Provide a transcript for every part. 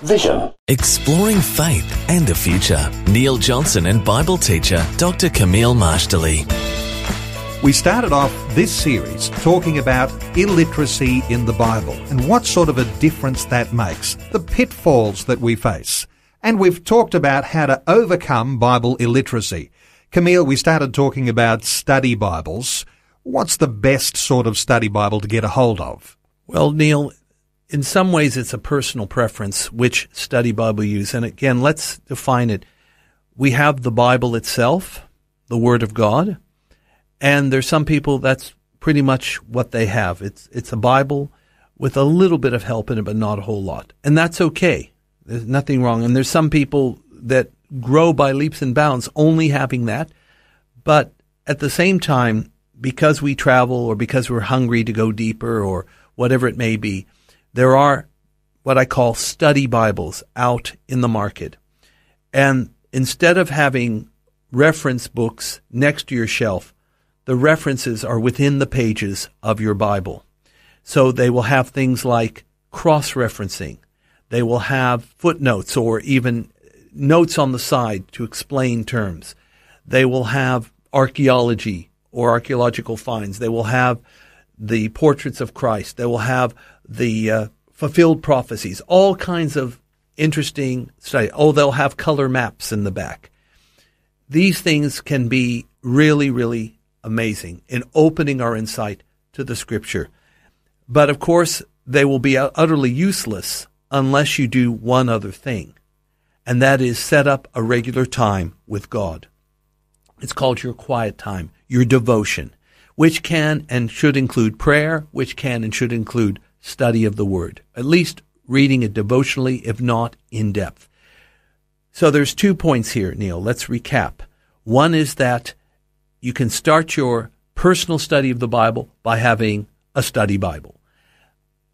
Vision. Exploring faith and the future. Neil Johnson and Bible teacher Dr. Kameel Majdali. We started off this series talking about illiteracy in the Bible and what sort of a difference that makes, the pitfalls that we face. And we've talked about how to overcome Bible illiteracy. Kameel, we started talking about study Bibles. What's the best sort of study Bible to get a hold of? Well, Neil, in some ways it's a personal preference which study Bible you use. And again, let's define it. We have the Bible itself, the Word of God, and there's some people that's pretty much what they have. It's it's a Bible with a little bit of help in it, but not a whole lot. And that's okay. There's nothing wrong. And there's some people that grow by leaps and bounds only having that. But at the same time, because we travel or because we're hungry to go deeper or whatever it may be, there are what I call study Bibles out in the market. And instead of having reference books next to your shelf, the references are within the pages of your Bible. So they will have things like cross referencing. They will have footnotes or even notes on the side to explain terms. They will have archaeology or archaeological finds. They will have the portraits of Christ. They will have the uh, fulfilled prophecies, all kinds of interesting study. Oh, they'll have color maps in the back. These things can be really, really amazing in opening our insight to the scripture. But of course, they will be utterly useless unless you do one other thing, and that is set up a regular time with God. It's called your quiet time, your devotion, which can and should include prayer, which can and should include study of the Word, at least reading it devotionally, if not in depth. So there's two points here, Neil. Let's recap. One is that you can start your personal study of the Bible by having a study Bible,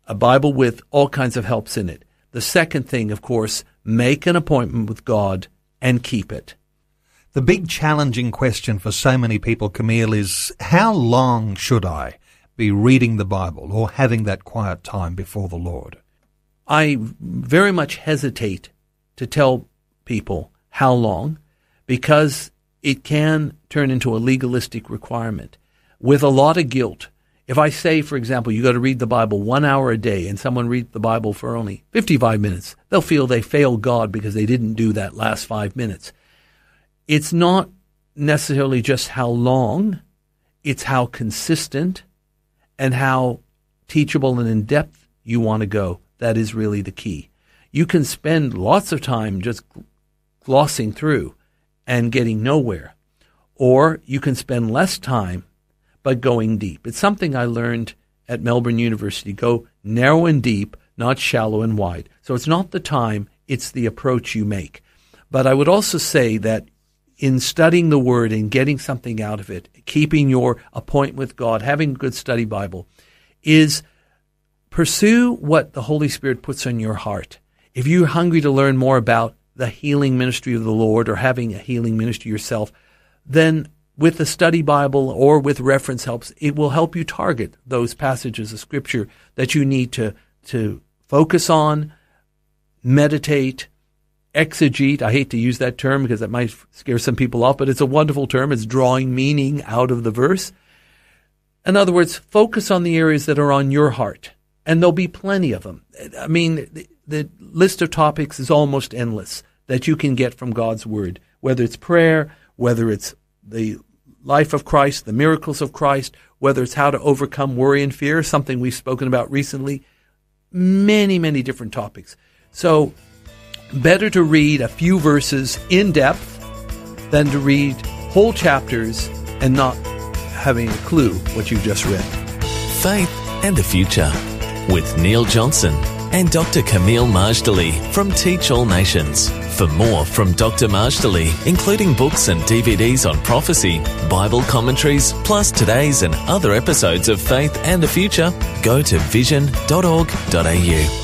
a Bible with all kinds of helps in it. The second thing, of course, make an appointment with God and keep it. The big challenging question for so many people, Kameel, is how long should I be reading the Bible or having that quiet time before the Lord? I very much hesitate to tell people how long because it can turn into a legalistic requirement with a lot of guilt. If I say, for example, you got to read the Bible one hour a day and someone reads the Bible for only 55 minutes, they'll feel they failed God because they didn't do that last five minutes. It's not necessarily just how long, it's how consistent and how teachable and in depth you want to go. That is really the key. You can spend lots of time just glossing through and getting nowhere, or you can spend less time but going deep. It's something I learned at Melbourne University. Go narrow and deep, not shallow and wide. So it's not the time, it's the approach you make. But I would also say that in studying the Word and getting something out of it, keeping your appointment with God, having a good study Bible, is pursue what the Holy Spirit puts on your heart. If you're hungry to learn more about the healing ministry of the Lord or having a healing ministry yourself, then with the study Bible or with reference helps, it will help you target those passages of Scripture that you need to, to focus on, meditate, exegete. I hate to use that term because it might scare some people off, but it's a wonderful term. It's drawing meaning out of the verse. In other words, focus on the areas that are on your heart, and there'll be plenty of them. I mean, the, the list of topics is almost endless that you can get from God's Word, whether it's prayer, whether it's the life of Christ, the miracles of Christ, whether it's how to overcome worry and fear, something we've spoken about recently, many, many different topics. So better to read a few verses in depth than to read whole chapters and not having a clue what you just read. Faith and the Future with Neil Johnson and Dr. Kameel Majdali from Teach All Nations. For more from Dr. Majdali, including books and DVDs on prophecy, Bible commentaries, plus today's and other episodes of Faith and the Future, go to vision.org.au.